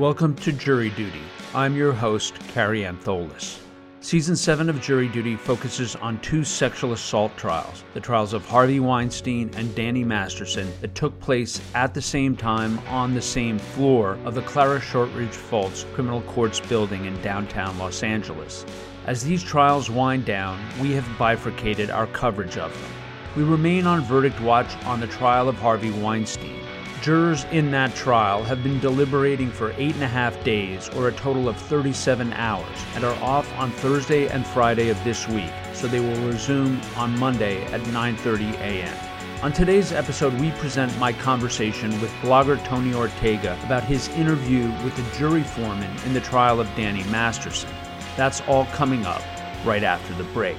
Welcome to Jury Duty. I'm your host, Kary Antholis. Season 7 of Jury Duty focuses on two sexual assault trials the trials of Harvey Weinstein and Danny Masterson that took place at the same time on the same floor of the Clara Shortridge Foltz Criminal Courts building in downtown Los Angeles. As these trials wind down, we have bifurcated our coverage of them. We remain on verdict watch on the trial of Harvey Weinstein. Jurors in that trial have been deliberating for eight and a half days, or a total of 37 hours, and are off on Thursday and Friday of this week, so they will resume on Monday at 9:30 a.m. On today's episode, we present my conversation with blogger Tony Ortega about his interview with the jury foreman in the trial of Danny Masterson. That's all coming up right after the break.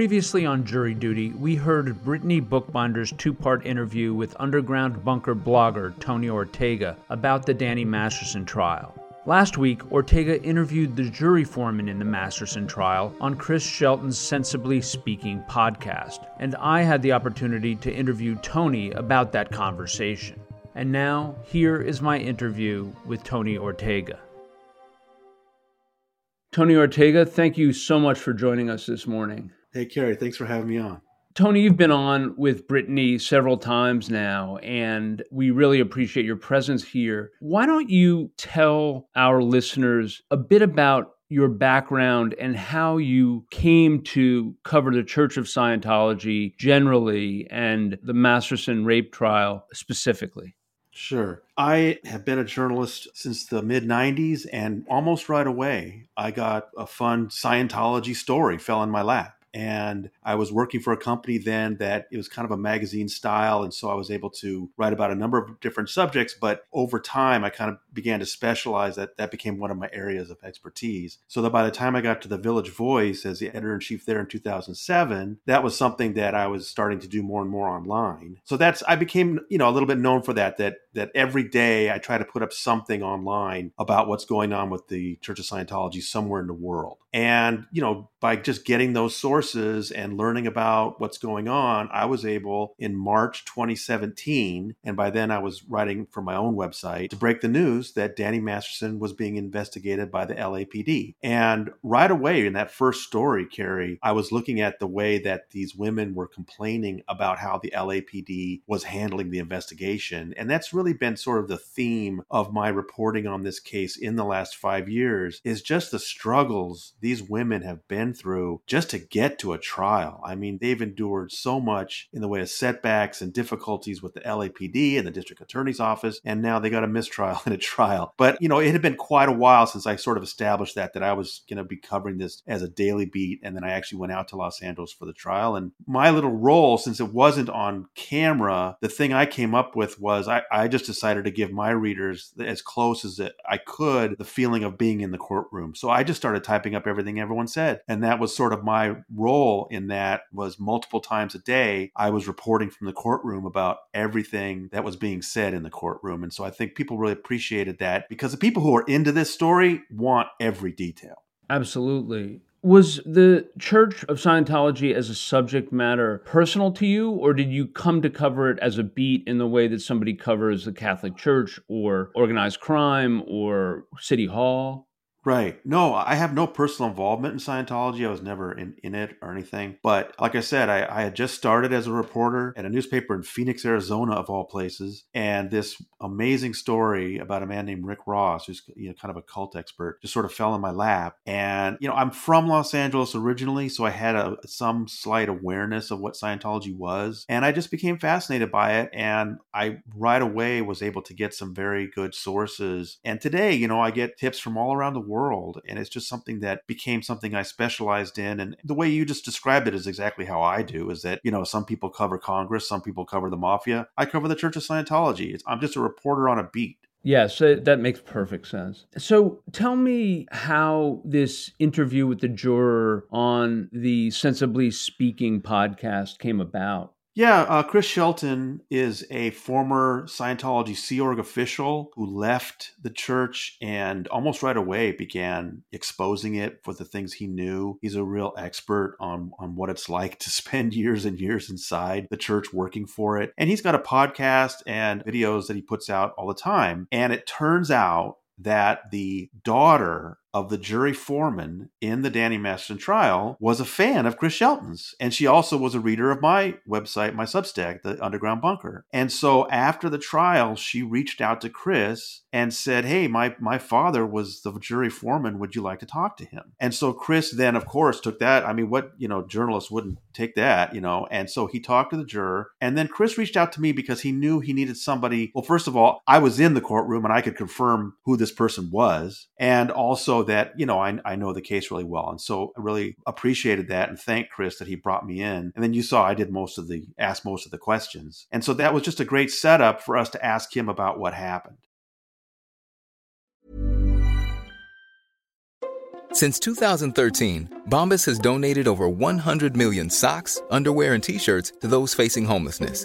Previously on Jury Duty, we heard Brittany Bookbinder's two part interview with Underground Bunker blogger Tony Ortega about the Danny Masterson trial. Last week, Ortega interviewed the jury foreman in the Masterson trial on Chris Shelton's Sensibly Speaking podcast, and I had the opportunity to interview Tony about that conversation. And now, here is my interview with Tony Ortega. Tony Ortega, thank you so much for joining us this morning. Hey, Kary, thanks for having me on. Tony, you've been on with Brittany several times now, and we really appreciate your presence here. Why don't you tell our listeners a bit about your background and how you came to cover the Church of Scientology generally and the Masterson rape trial specifically? Sure. I have been a journalist since the mid 90s, and almost right away, I got a fun Scientology story fell in my lap and I was working for a company then that it was kind of a magazine style. And so I was able to write about a number of different subjects. But over time, I kind of began to specialize that that became one of my areas of expertise. So that by the time I got to the Village Voice as the editor in chief there in 2007, that was something that I was starting to do more and more online. So that's, I became, you know, a little bit known for that, that, that every day I try to put up something online about what's going on with the Church of Scientology somewhere in the world. And, you know, by just getting those sources and learning about what's going on, I was able in March 2017, and by then I was writing for my own website, to break the news that Danny Masterson was being investigated by the LAPD. And right away in that first story, Kary, I was looking at the way that these women were complaining about how the LAPD was handling the investigation. And that's really been sort of the theme of my reporting on this case in the last five years is just the struggles these women have been through just to get to a trial. I mean, they've endured so much in the way of setbacks and difficulties with the LAPD and the district attorney's office, and now they got a mistrial and a trial. But, you know, it had been quite a while since I sort of established that, that I was going to be covering this as a daily beat. And then I actually went out to Los Angeles for the trial. And my little role, since it wasn't on camera, the thing I came up with was I, I just decided to give my readers as close as I could the feeling of being in the courtroom. So I just started typing up everything everyone said. And that was sort of my role in that was multiple times a day, I was reporting from the courtroom about everything that was being said in the courtroom. And so I think people really appreciated that because the people who are into this story want every detail. Absolutely. Was the Church of Scientology as a subject matter personal to you, or did you come to cover it as a beat in the way that somebody covers the Catholic Church or organized crime or City Hall? Right. No, I have no personal involvement in Scientology. I was never in, in it or anything. But like I said, I, I had just started as a reporter at a newspaper in Phoenix, Arizona, of all places. And this amazing story about a man named Rick Ross, who's you know kind of a cult expert, just sort of fell in my lap. And you know, I'm from Los Angeles originally, so I had a some slight awareness of what Scientology was, and I just became fascinated by it. And I right away was able to get some very good sources. And today, you know, I get tips from all around the world. And it's just something that became something I specialized in. And the way you just described it is exactly how I do is that, you know, some people cover Congress, some people cover the mafia. I cover the Church of Scientology. It's, I'm just a reporter on a beat. Yes, that makes perfect sense. So tell me how this interview with the juror on the Sensibly Speaking podcast came about. Yeah, uh, Chris Shelton is a former Scientology Sea Org official who left the church and almost right away began exposing it for the things he knew. He's a real expert on, on what it's like to spend years and years inside the church working for it. And he's got a podcast and videos that he puts out all the time. And it turns out that the daughter of the jury foreman in the Danny Masterson trial was a fan of Chris Shelton's. And she also was a reader of my website, my Substack, The Underground Bunker. And so after the trial, she reached out to Chris and said, Hey, my, my father was the jury foreman. Would you like to talk to him? And so Chris then, of course, took that. I mean, what, you know, journalists wouldn't take that, you know? And so he talked to the juror. And then Chris reached out to me because he knew he needed somebody. Well, first of all, I was in the courtroom and I could confirm who this person was. And also, that, you know, I, I know the case really well. And so I really appreciated that and thanked Chris that he brought me in. And then you saw I did most of the, asked most of the questions. And so that was just a great setup for us to ask him about what happened. Since 2013, Bombas has donated over 100 million socks, underwear, and t shirts to those facing homelessness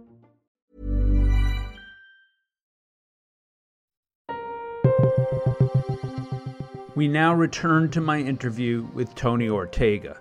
We now return to my interview with Tony Ortega.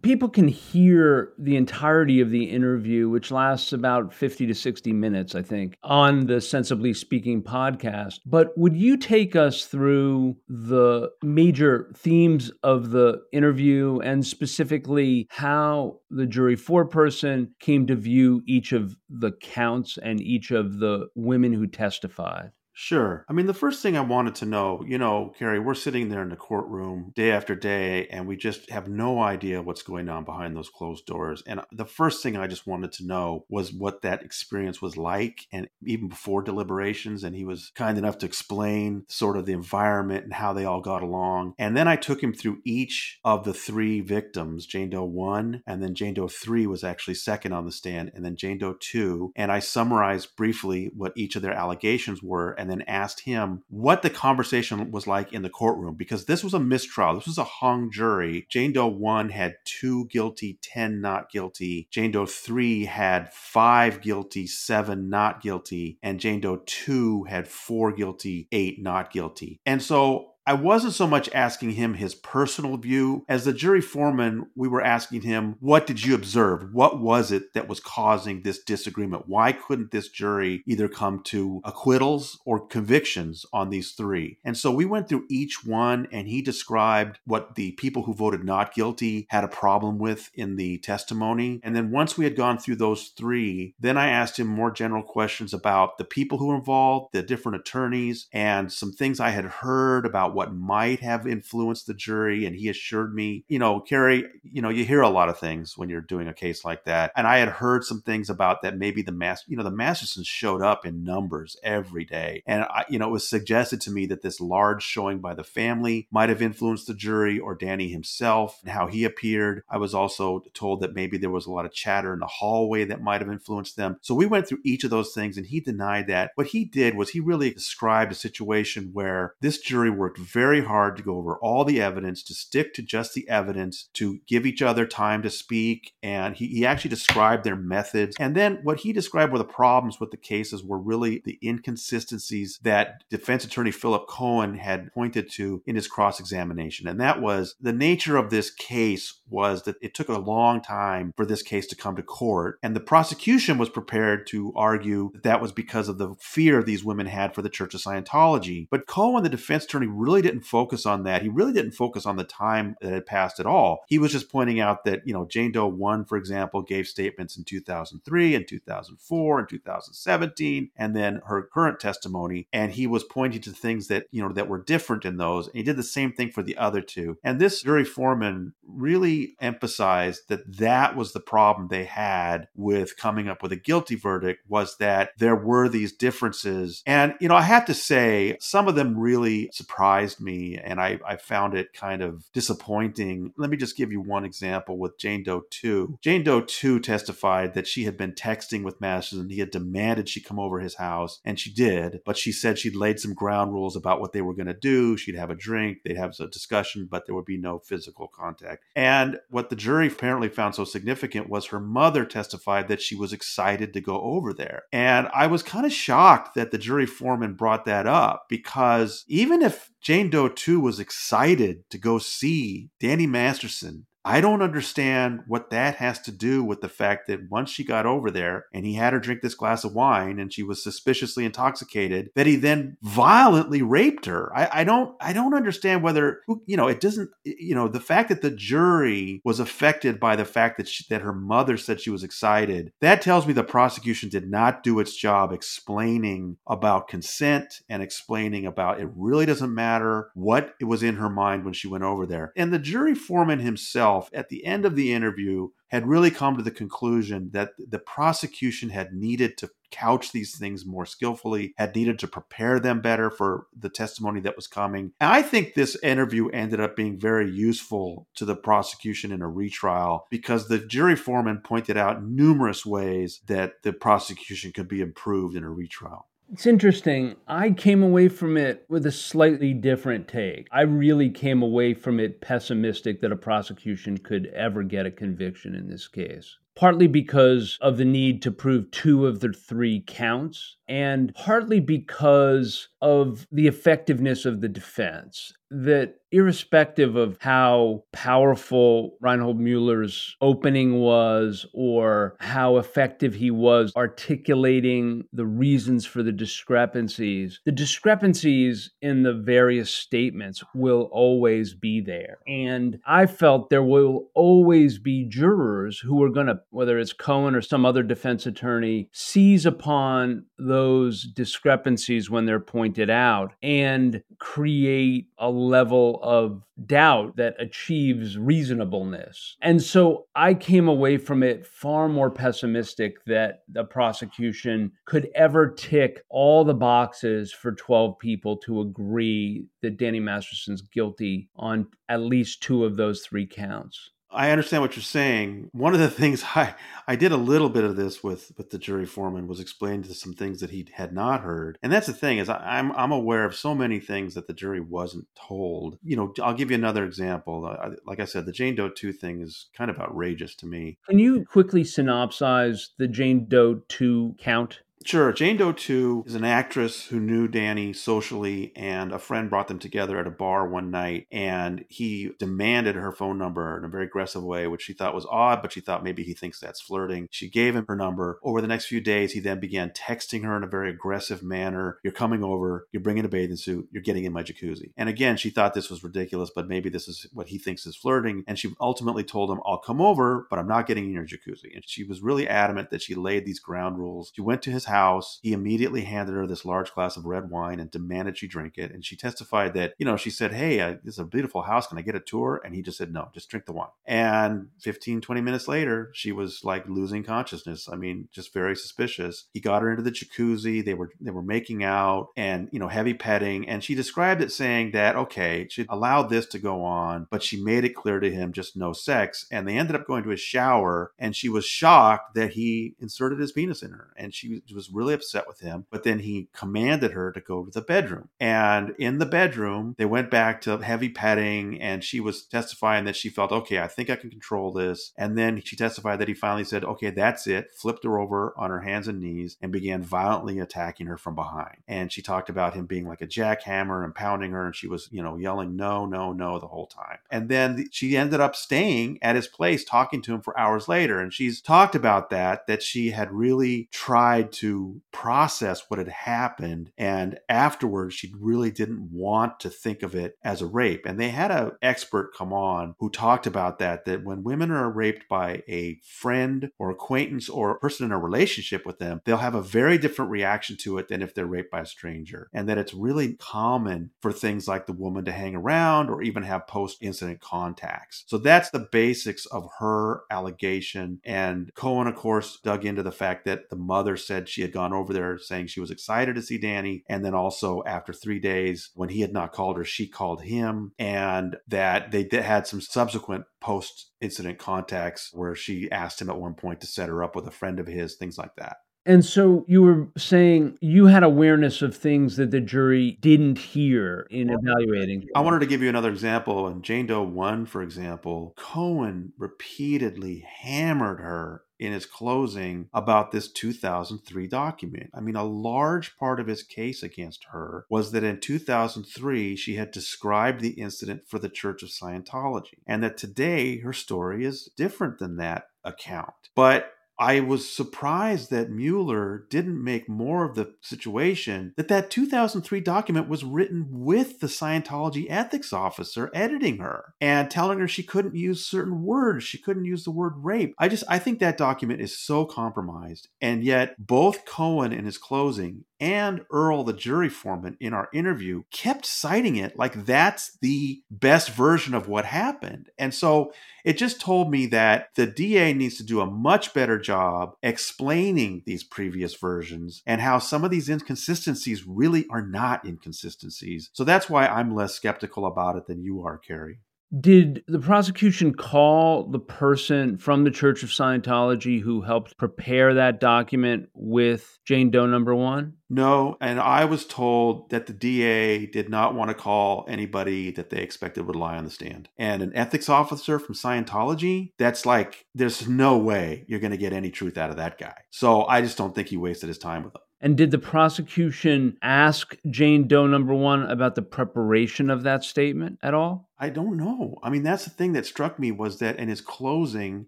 People can hear the entirety of the interview, which lasts about 50 to 60 minutes, I think, on the Sensibly Speaking podcast. But would you take us through the major themes of the interview and specifically how the jury foreperson came to view each of the counts and each of the women who testified? Sure. I mean, the first thing I wanted to know, you know, Kary, we're sitting there in the courtroom day after day, and we just have no idea what's going on behind those closed doors. And the first thing I just wanted to know was what that experience was like, and even before deliberations. And he was kind enough to explain sort of the environment and how they all got along. And then I took him through each of the three victims Jane Doe 1, and then Jane Doe 3 was actually second on the stand, and then Jane Doe 2. And I summarized briefly what each of their allegations were. And and then asked him what the conversation was like in the courtroom because this was a mistrial. This was a hung jury. Jane Doe 1 had two guilty, 10 not guilty. Jane Doe 3 had five guilty, seven not guilty. And Jane Doe 2 had four guilty, eight not guilty. And so I wasn't so much asking him his personal view. As the jury foreman, we were asking him, What did you observe? What was it that was causing this disagreement? Why couldn't this jury either come to acquittals or convictions on these three? And so we went through each one, and he described what the people who voted not guilty had a problem with in the testimony. And then once we had gone through those three, then I asked him more general questions about the people who were involved, the different attorneys, and some things I had heard about what might have influenced the jury. And he assured me, you know, Kary, you know, you hear a lot of things when you're doing a case like that. And I had heard some things about that maybe the mass, you know, the Mastersons showed up in numbers every day. And, I, you know, it was suggested to me that this large showing by the family might have influenced the jury or Danny himself and how he appeared. I was also told that maybe there was a lot of chatter in the hallway that might have influenced them. So we went through each of those things and he denied that. What he did was he really described a situation where this jury worked very hard to go over all the evidence, to stick to just the evidence, to give each other time to speak. And he, he actually described their methods. And then what he described were the problems with the cases were really the inconsistencies that defense attorney Philip Cohen had pointed to in his cross examination. And that was the nature of this case was that it took a long time for this case to come to court. And the prosecution was prepared to argue that that was because of the fear these women had for the Church of Scientology. But Cohen, the defense attorney, really didn't focus on that. He really didn't focus on the time that had passed at all. He was just pointing out that, you know, Jane Doe 1, for example, gave statements in 2003 and 2004 and 2017, and then her current testimony. And he was pointing to things that, you know, that were different in those. And he did the same thing for the other two. And this jury foreman really emphasized that that was the problem they had with coming up with a guilty verdict was that there were these differences. And, you know, I have to say, some of them really surprised me and I, I found it kind of disappointing. Let me just give you one example with Jane Doe 2. Jane Doe 2 testified that she had been texting with Masterson he had demanded she come over his house, and she did, but she said she'd laid some ground rules about what they were going to do. She'd have a drink, they'd have a discussion, but there would be no physical contact. And what the jury apparently found so significant was her mother testified that she was excited to go over there. And I was kind of shocked that the jury foreman brought that up because even if Jane Doe 2 was excited to go see Danny Masterson I don't understand what that has to do with the fact that once she got over there and he had her drink this glass of wine and she was suspiciously intoxicated, that he then violently raped her. I, I don't I don't understand whether you know it doesn't you know the fact that the jury was affected by the fact that she, that her mother said she was excited. That tells me the prosecution did not do its job explaining about consent and explaining about it really doesn't matter what it was in her mind when she went over there. And the jury foreman himself himself at the end of the interview had really come to the conclusion that the prosecution had needed to couch these things more skillfully, had needed to prepare them better for the testimony that was coming. And I think this interview ended up being very useful to the prosecution in a retrial because the jury foreman pointed out numerous ways that the prosecution could be improved in a retrial. It's interesting. I came away from it with a slightly different take. I really came away from it pessimistic that a prosecution could ever get a conviction in this case partly because of the need to prove two of the three counts, and partly because of the effectiveness of the defense. That irrespective of how powerful Reinhold Mueller's opening was or how effective he was articulating the reasons for the discrepancies, the discrepancies in the various statements will always be there. And I felt there will always be jurors who are going to whether it's Cohen or some other defense attorney, seize upon those discrepancies when they're pointed out and create a level of doubt that achieves reasonableness. And so I came away from it far more pessimistic that the prosecution could ever tick all the boxes for 12 people to agree that Danny Masterson's guilty on at least two of those three counts. I understand what you're saying. One of the things I I did a little bit of this with with the jury foreman was explain to some things that he had not heard, and that's the thing is I, am I'm aware of so many things that the jury wasn't told. You know, I'll give you another example. I, like I said, the Jane Doe two thing is kind of outrageous to me. Can you quickly synopsize the Jane Doe two count? Sure. Jane Doe 2 is an actress who knew Danny socially, and a friend brought them together at a bar one night, and he demanded her phone number in a very aggressive way, which she thought was odd, but she thought maybe he thinks that's flirting. She gave him her number. Over the next few days, he then began texting her in a very aggressive manner. You're coming over, you're bringing a bathing suit, you're getting in my jacuzzi. And again, she thought this was ridiculous, but maybe this is what he thinks is flirting. And she ultimately told him, I'll come over, but I'm not getting in your jacuzzi. And she was really adamant that she laid these ground rules. She went to his house. He immediately handed her this large glass of red wine and demanded she drink it. And she testified that, you know, she said, Hey, I, this is a beautiful house. Can I get a tour? And he just said, No, just drink the wine. And 15, 20 minutes later, she was like losing consciousness. I mean, just very suspicious. He got her into the jacuzzi. They were they were making out and, you know, heavy petting. And she described it saying that, okay, she allowed this to go on, but she made it clear to him just no sex. And they ended up going to a shower and she was shocked that he inserted his penis in her. And she was was really upset with him. But then he commanded her to go to the bedroom. And in the bedroom, they went back to heavy petting, and she was testifying that she felt, okay, I think I can control this. And then she testified that he finally said, okay, that's it, flipped her over on her hands and knees, and began violently attacking her from behind. And she talked about him being like a jackhammer and pounding her, and she was, you know, yelling, no, no, no, the whole time. And then she ended up staying at his place talking to him for hours later. And she's talked about that, that she had really tried to process what had happened. And afterwards, she really didn't want to think of it as a rape. And they had an expert come on who talked about that, that when women are raped by a friend or acquaintance or a person in a relationship with them, they'll have a very different reaction to it than if they're raped by a stranger. And that it's really common for things like the woman to hang around or even have post incident contacts. So that's the basics of her allegation. And Cohen, of course, dug into the fact that the mother said she had gone over there saying she was excited to see Danny. And then also after three days, when he had not called her, she called him, and that they had some subsequent post incident contacts where she asked him at one point to set her up with a friend of his, things like that. And so you were saying you had awareness of things that the jury didn't hear in evaluating. I wanted to give you another example. In Jane Doe 1, for example, Cohen repeatedly hammered her in his closing about this 2003 document. I mean, a large part of his case against her was that in 2003, she had described the incident for the Church of Scientology, and that today her story is different than that account. But I was surprised that Mueller didn't make more of the situation that that 2003 document was written with the Scientology ethics officer editing her and telling her she couldn't use certain words. She couldn't use the word rape. I just, I think that document is so compromised. And yet, both Cohen in his closing and Earl, the jury foreman, in our interview, kept citing it like that's the best version of what happened. And so it just told me that the DA needs to do a much better job explaining these previous versions and how some of these inconsistencies really are not inconsistencies. So that's why I'm less skeptical about it than you are, Kary. Did the prosecution call the person from the Church of Scientology who helped prepare that document with Jane Doe number one? No, and I was told that the DA did not want to call anybody that they expected would lie on the stand. And an ethics officer from Scientology, that's like, there's no way you're going to get any truth out of that guy. So I just don't think he wasted his time with them. And did the prosecution ask Jane Doe number one about the preparation of that statement at all? I don't know. I mean, that's the thing that struck me was that in his closing,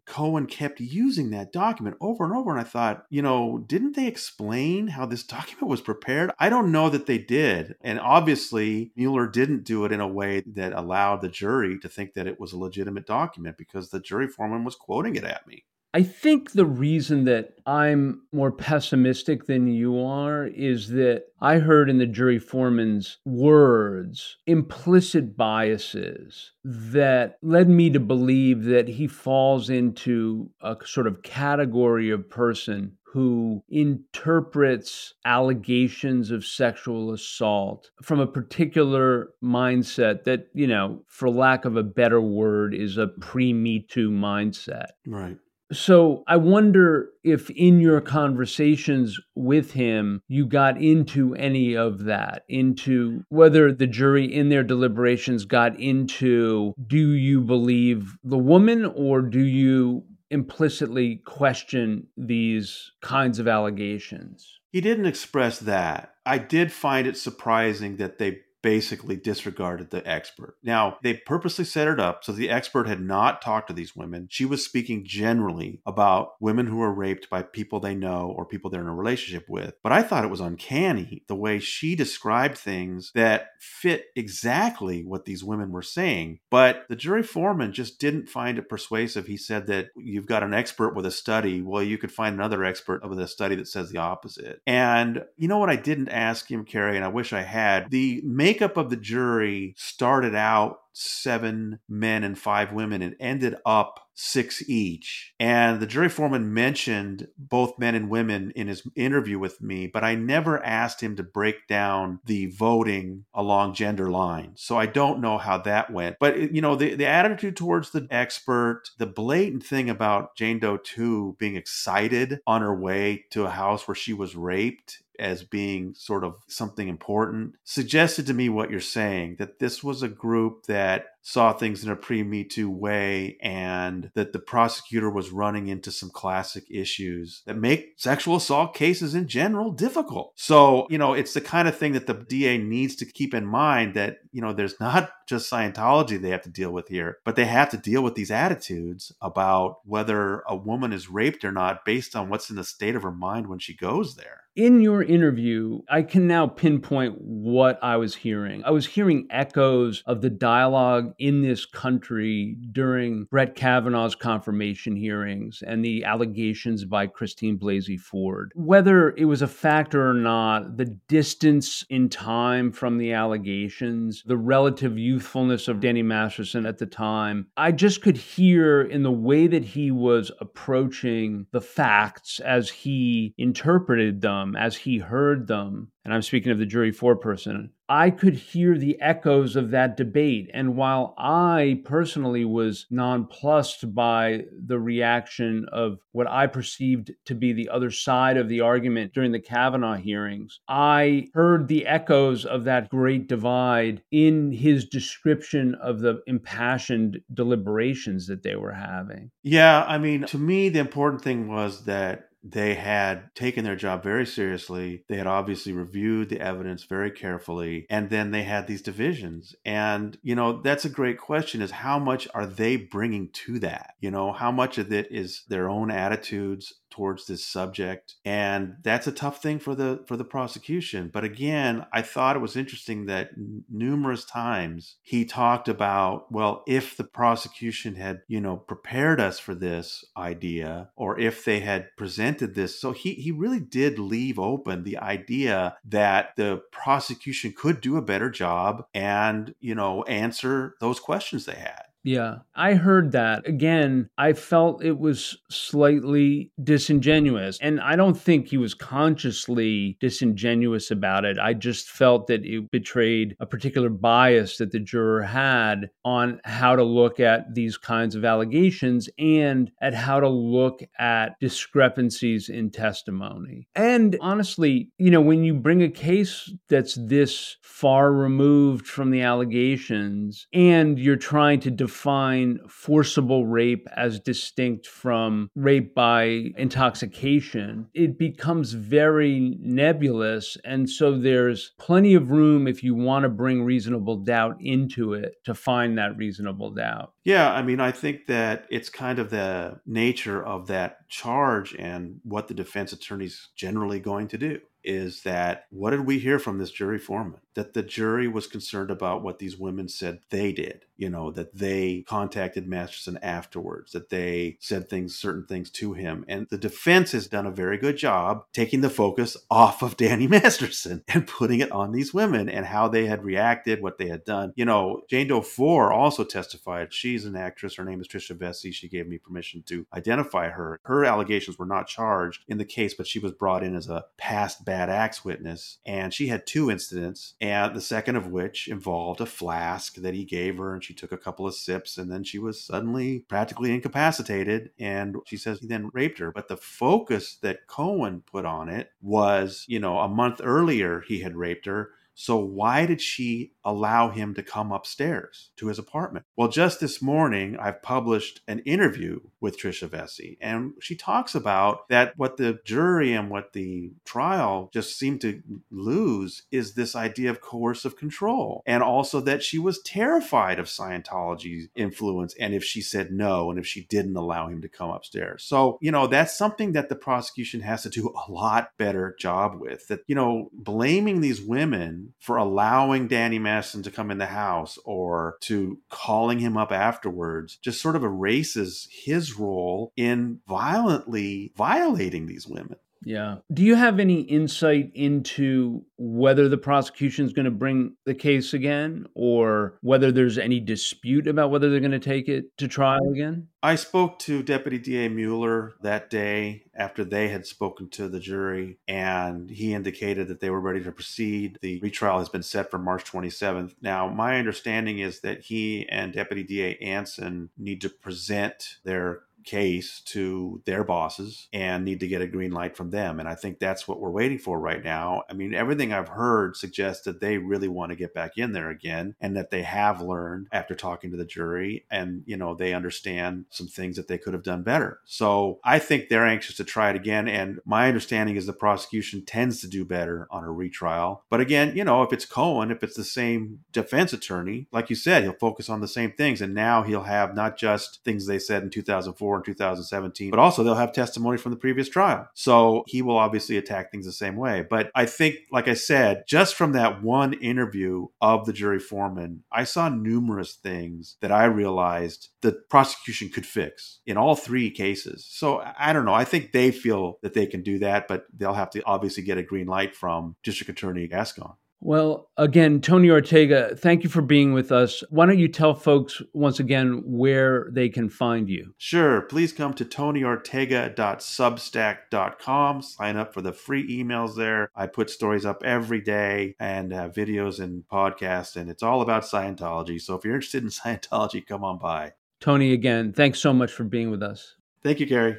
Cohen kept using that document over and over. And I thought, you know, didn't they explain how this document was prepared? I don't know that they did. And obviously, Mueller didn't do it in a way that allowed the jury to think that it was a legitimate document because the jury foreman was quoting it at me. I think the reason that I'm more pessimistic than you are is that I heard in the jury foreman's words implicit biases that led me to believe that he falls into a sort of category of person who interprets allegations of sexual assault from a particular mindset that, you know, for lack of a better word, is a pre Me Too mindset. Right. So I wonder if in your conversations with him, you got into any of that, into whether the jury in their deliberations got into do you believe the woman or do you implicitly question these kinds of allegations? He didn't express that. I did find it surprising that they basically disregarded the expert. Now, they purposely set it up so the expert had not talked to these women. She was speaking generally about women who are raped by people they know or people they're in a relationship with. But I thought it was uncanny the way she described things that fit exactly what these women were saying. But the jury foreman just didn't find it persuasive. He said that you've got an expert with a study. Well, you could find another expert with a study that says the opposite. And you know what I didn't ask him, Kary, and I wish I had? The main makeup of the jury started out seven men and five women and ended up six each. And the jury foreman mentioned both men and women in his interview with me, but I never asked him to break down the voting along gender lines. So I don't know how that went. But, you know, the, the attitude towards the expert, the blatant thing about Jane Doe 2 being excited on her way to a house where she was raped as being sort of something important suggested to me what you're saying that this was a group that saw things in a pre Me Too way and that the prosecutor was running into some classic issues that make sexual assault cases in general difficult. So, you know, it's the kind of thing that the DA needs to keep in mind that, you know, there's not just Scientology they have to deal with here, but they have to deal with these attitudes about whether a woman is raped or not based on what's in the state of her mind when she goes there. In your interview, I can now pinpoint what I was hearing. I was hearing echoes of the dialogue in this country during Brett Kavanaugh's confirmation hearings and the allegations by Christine Blasey Ford. Whether it was a factor or not, the distance in time from the allegations, the relative youthfulness of Danny Masterson at the time, I just could hear in the way that he was approaching the facts as he interpreted them, as he heard them, and I'm speaking of the jury foreperson, I could hear the echoes of that debate. And while I personally was nonplussed by the reaction of what I perceived to be the other side of the argument during the Kavanaugh hearings, I heard the echoes of that great divide in his description of the impassioned deliberations that they were having. Yeah, I mean, to me, the important thing was that they had taken their job very seriously. They had obviously reviewed the evidence very carefully. And then they had these divisions. And, you know, that's a great question is how much are they bringing to that? You know, how much of it is their own attitudes towards this subject and that's a tough thing for the for the prosecution. But again i thought it was interesting that n- numerous times he talked about well if the prosecution had you know prepared us for this idea or if they had presented this. So he he really did leave open the idea that the prosecution could do a better job and you know answer those questions they had yeah, I heard that. Again, I felt it was slightly disingenuous. And I don't think he was consciously disingenuous about it. I just felt that it betrayed a particular bias that the juror had on how to look at these kinds of allegations and at how to look at discrepancies in testimony. And honestly, you know, when you bring a case that's this far removed from the allegations and you're trying to define forcible rape as distinct from rape by intoxication, it becomes very nebulous. And so there's plenty of room if you want to bring reasonable doubt into it to find that reasonable doubt. Yeah, I mean, I think that it's kind of the nature of that charge and what the defense attorney's generally going to do is that what did we hear from this jury foreman? That the jury was concerned about what these women said they did, you know, that they contacted Masterson afterwards, that they said things, certain things to him. And the defense has done a very good job taking the focus off of Danny Masterson and putting it on these women and how they had reacted, what they had done. You know, Jane Doe 4 also testified. She's an actress. Her name is Tricia Vessey. She gave me permission to identify her. Her allegations were not charged in the case, but she was brought in as a past bad acts witness. And she had two incidents, and the second of which involved a flask that he gave her, and she took a couple of sips, and then she was suddenly practically incapacitated. And she says he then raped her. But the focus that Cohen put on it was, you know, a month earlier he had raped her. So why did she allow him to come upstairs to his apartment? Well, just this morning, I've published an interview with Tricia Vessey, and she talks about that what the jury and what the trial just seemed to lose is this idea of coercive control, and also that she was terrified of Scientology's influence, and if she said no, and if she didn't allow him to come upstairs. So, you know, that's something that the prosecution has to do a lot better job with. That, you know, blaming these women for allowing Danny Masterson to come in the house or to calling him up afterwards just sort of erases his role in violently violating these women. Yeah. Do you have any insight into whether the prosecution is going to bring the case again or whether there's any dispute about whether they're going to take it to trial again? I spoke to Deputy DA Mueller that day after they had spoken to the jury, and he indicated that they were ready to proceed. The retrial has been set for March 27th. Now, my understanding is that he and Deputy DA Anson need to present their case to their bosses and need to get a green light from them. And I think that's what we're waiting for right now. I mean, everything I've heard suggests that they really want to get back in there again and that they have learned after talking to the jury and, you know, they understand some things that they could have done better. So I think they're anxious to try it again. And my understanding is the prosecution tends to do better on a retrial. But again, you know, if it's Cohen, if it's the same defense attorney, like you said, he'll focus on the same things. And now he'll have not just things they said in 2004 in 2017, but also they'll have testimony from the previous trial. So he will obviously attack things the same way. But I think, like I said, just from that one interview of the jury foreman, I saw numerous things that I realized the prosecution could fix in all three cases. So I don't know. I think they feel that they can do that, but they'll have to obviously get a green light from District Attorney Gascon. Well, again, Tony Ortega, thank you for being with us. Why don't you tell folks once again where they can find you? Sure. Please come to tonyortega.substack.com. Sign up for the free emails there. I put stories up every day and uh, videos and podcasts, and it's all about Scientology. So if you're interested in Scientology, come on by. Tony, again, thanks so much for being with us. Thank you, Gary.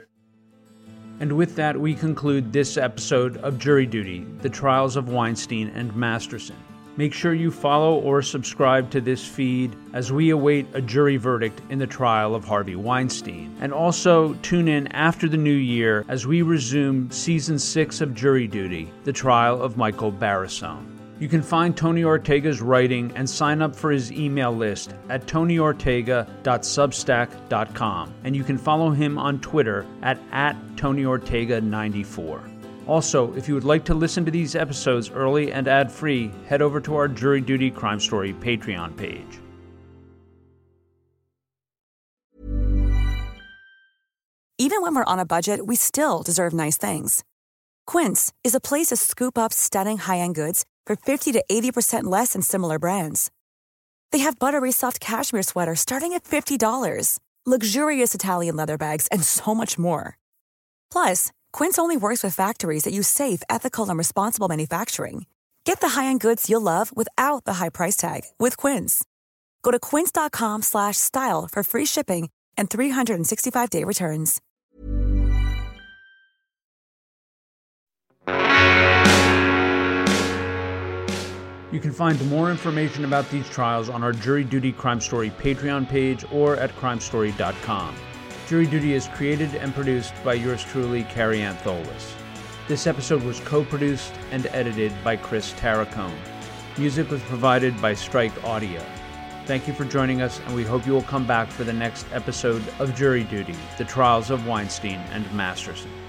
And with that, we conclude this episode of Jury Duty The Trials of Weinstein and Masterson. Make sure you follow or subscribe to this feed as we await a jury verdict in the trial of Harvey Weinstein. And also tune in after the new year as we resume season six of Jury Duty The Trial of Michael Barisone. You can find Tony Ortega's writing and sign up for his email list at tonyortega.substack.com. And you can follow him on Twitter at, at TonyOrtega94. Also, if you would like to listen to these episodes early and ad free, head over to our Jury Duty Crime Story Patreon page. Even when we're on a budget, we still deserve nice things. Quince is a place to scoop up stunning high end goods for 50 to 80% less than similar brands. They have buttery soft cashmere sweaters starting at $50, luxurious Italian leather bags, and so much more. Plus, Quince only works with factories that use safe, ethical, and responsible manufacturing. Get the high-end goods you'll love without the high price tag with Quince. Go to quince.com/style for free shipping and 365-day returns. You can find more information about these trials on our Jury Duty Crime Story Patreon page or at crimestory.com. Jury Duty is created and produced by yours truly, Kary Antholis. This episode was co produced and edited by Chris Tarracone. Music was provided by Strike Audio. Thank you for joining us, and we hope you will come back for the next episode of Jury Duty The Trials of Weinstein and Masterson.